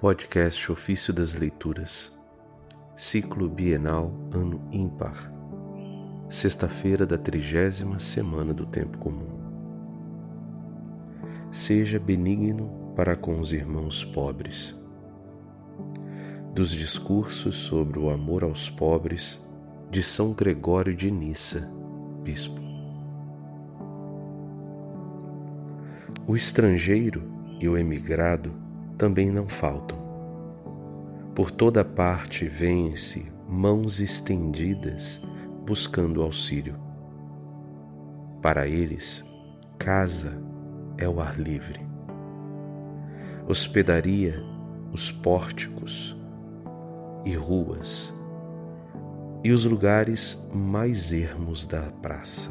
Podcast Ofício das Leituras, Ciclo Bienal Ano Ímpar, sexta-feira da trigésima semana do Tempo Comum. Seja benigno para com os irmãos pobres. Dos discursos sobre o amor aos pobres de São Gregório de Nissa, Bispo. O estrangeiro e o emigrado também não faltam. Por toda parte vêem-se mãos estendidas buscando auxílio. Para eles, casa é o ar livre. Hospedaria, os pórticos e ruas e os lugares mais ermos da praça.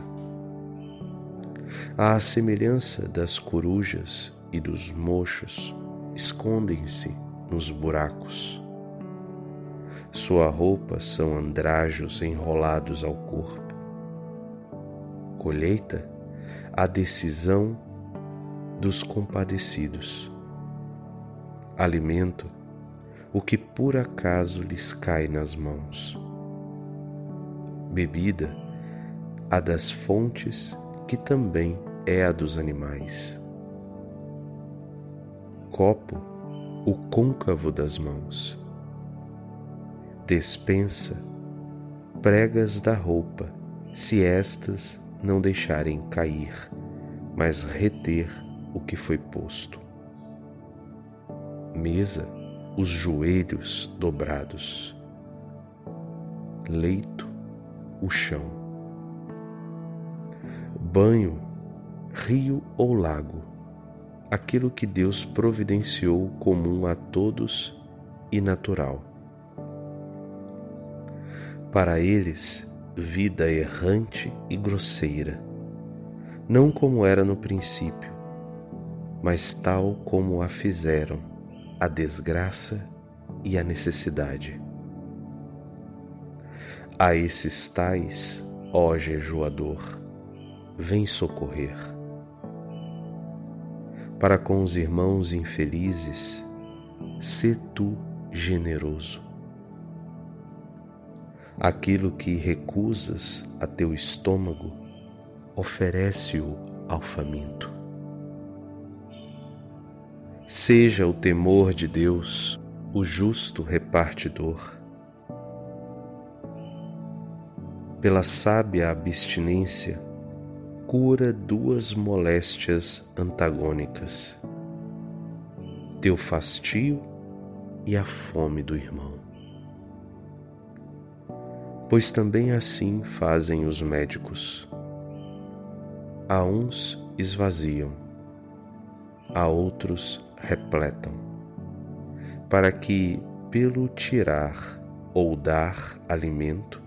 À semelhança das corujas e dos mochos, escondem-se nos buracos. Sua roupa são andrajos enrolados ao corpo. Colheita, a decisão dos compadecidos. Alimento, o que por acaso lhes cai nas mãos. Bebida, a das fontes, que também é a dos animais copo o côncavo das mãos. Despensa pregas da roupa, se estas não deixarem cair, mas reter o que foi posto. Mesa, os joelhos dobrados. Leito, o chão. Banho, rio ou lago aquilo que Deus providenciou comum a todos e natural. Para eles, vida errante e grosseira, não como era no princípio, mas tal como a fizeram a desgraça e a necessidade. A esses tais, ó jejuador, vem socorrer para com os irmãos infelizes, sê tu generoso. Aquilo que recusas a teu estômago, oferece-o ao faminto. Seja o temor de Deus o justo repartidor. Pela sábia abstinência, cura duas moléstias antagônicas: teu fastio e a fome do irmão. Pois também assim fazem os médicos. A uns esvaziam, a outros repletam, para que, pelo tirar ou dar alimento,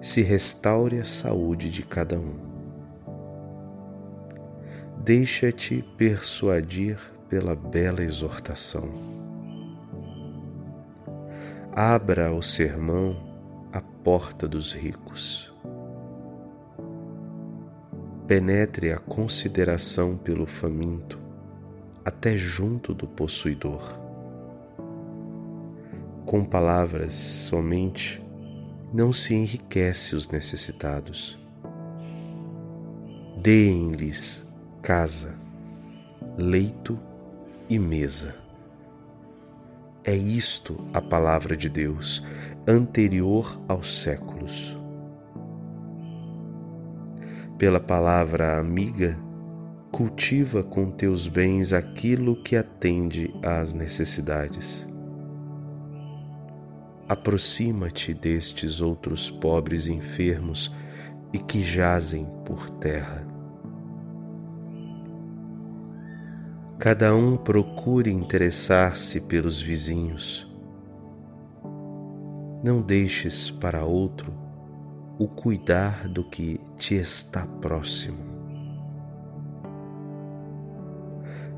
se restaure a saúde de cada um deixa-te persuadir pela bela exortação. Abra o sermão a porta dos ricos. Penetre a consideração pelo faminto até junto do possuidor. Com palavras somente não se enriquece os necessitados. Deem-lhes casa, leito e mesa. É isto a palavra de Deus, anterior aos séculos. Pela palavra amiga, cultiva com teus bens aquilo que atende às necessidades. Aproxima-te destes outros pobres enfermos e que jazem por terra Cada um procure interessar-se pelos vizinhos. Não deixes para outro o cuidar do que te está próximo.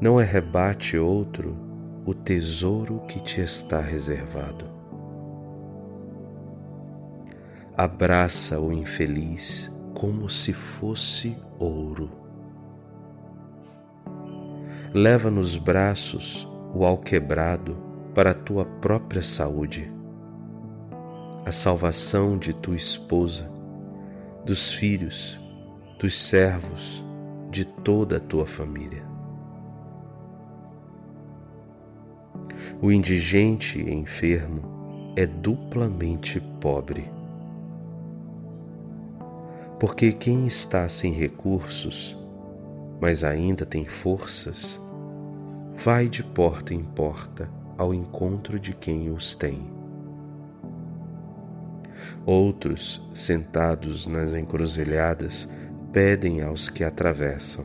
Não arrebate outro o tesouro que te está reservado. Abraça o infeliz como se fosse ouro leva nos braços o alquebrado para a tua própria saúde, a salvação de tua esposa, dos filhos, dos servos, de toda a tua família. O indigente e enfermo é duplamente pobre. Porque quem está sem recursos, mas ainda tem forças, vai de porta em porta ao encontro de quem os tem. Outros, sentados nas encruzilhadas, pedem aos que atravessam.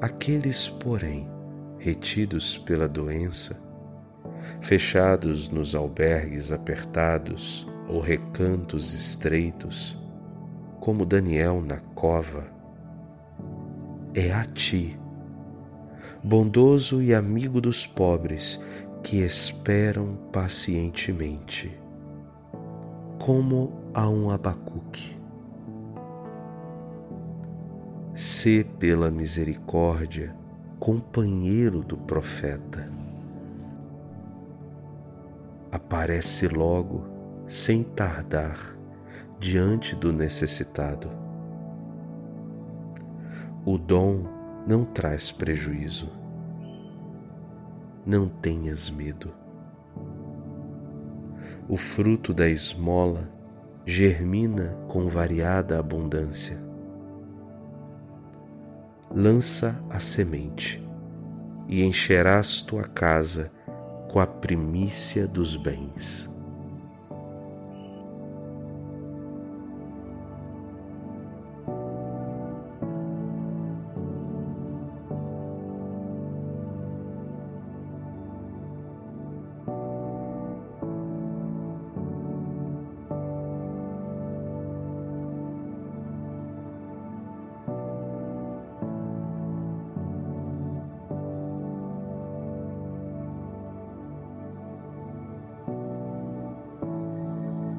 Aqueles, porém, retidos pela doença, fechados nos albergues apertados ou recantos estreitos, como Daniel na cova, é a ti, bondoso e amigo dos pobres que esperam pacientemente, como a um Abacuque. Sê pela misericórdia companheiro do profeta. Aparece logo, sem tardar, diante do necessitado. O dom não traz prejuízo. Não tenhas medo. O fruto da esmola germina com variada abundância lança a semente e encherás tua casa com a primícia dos bens.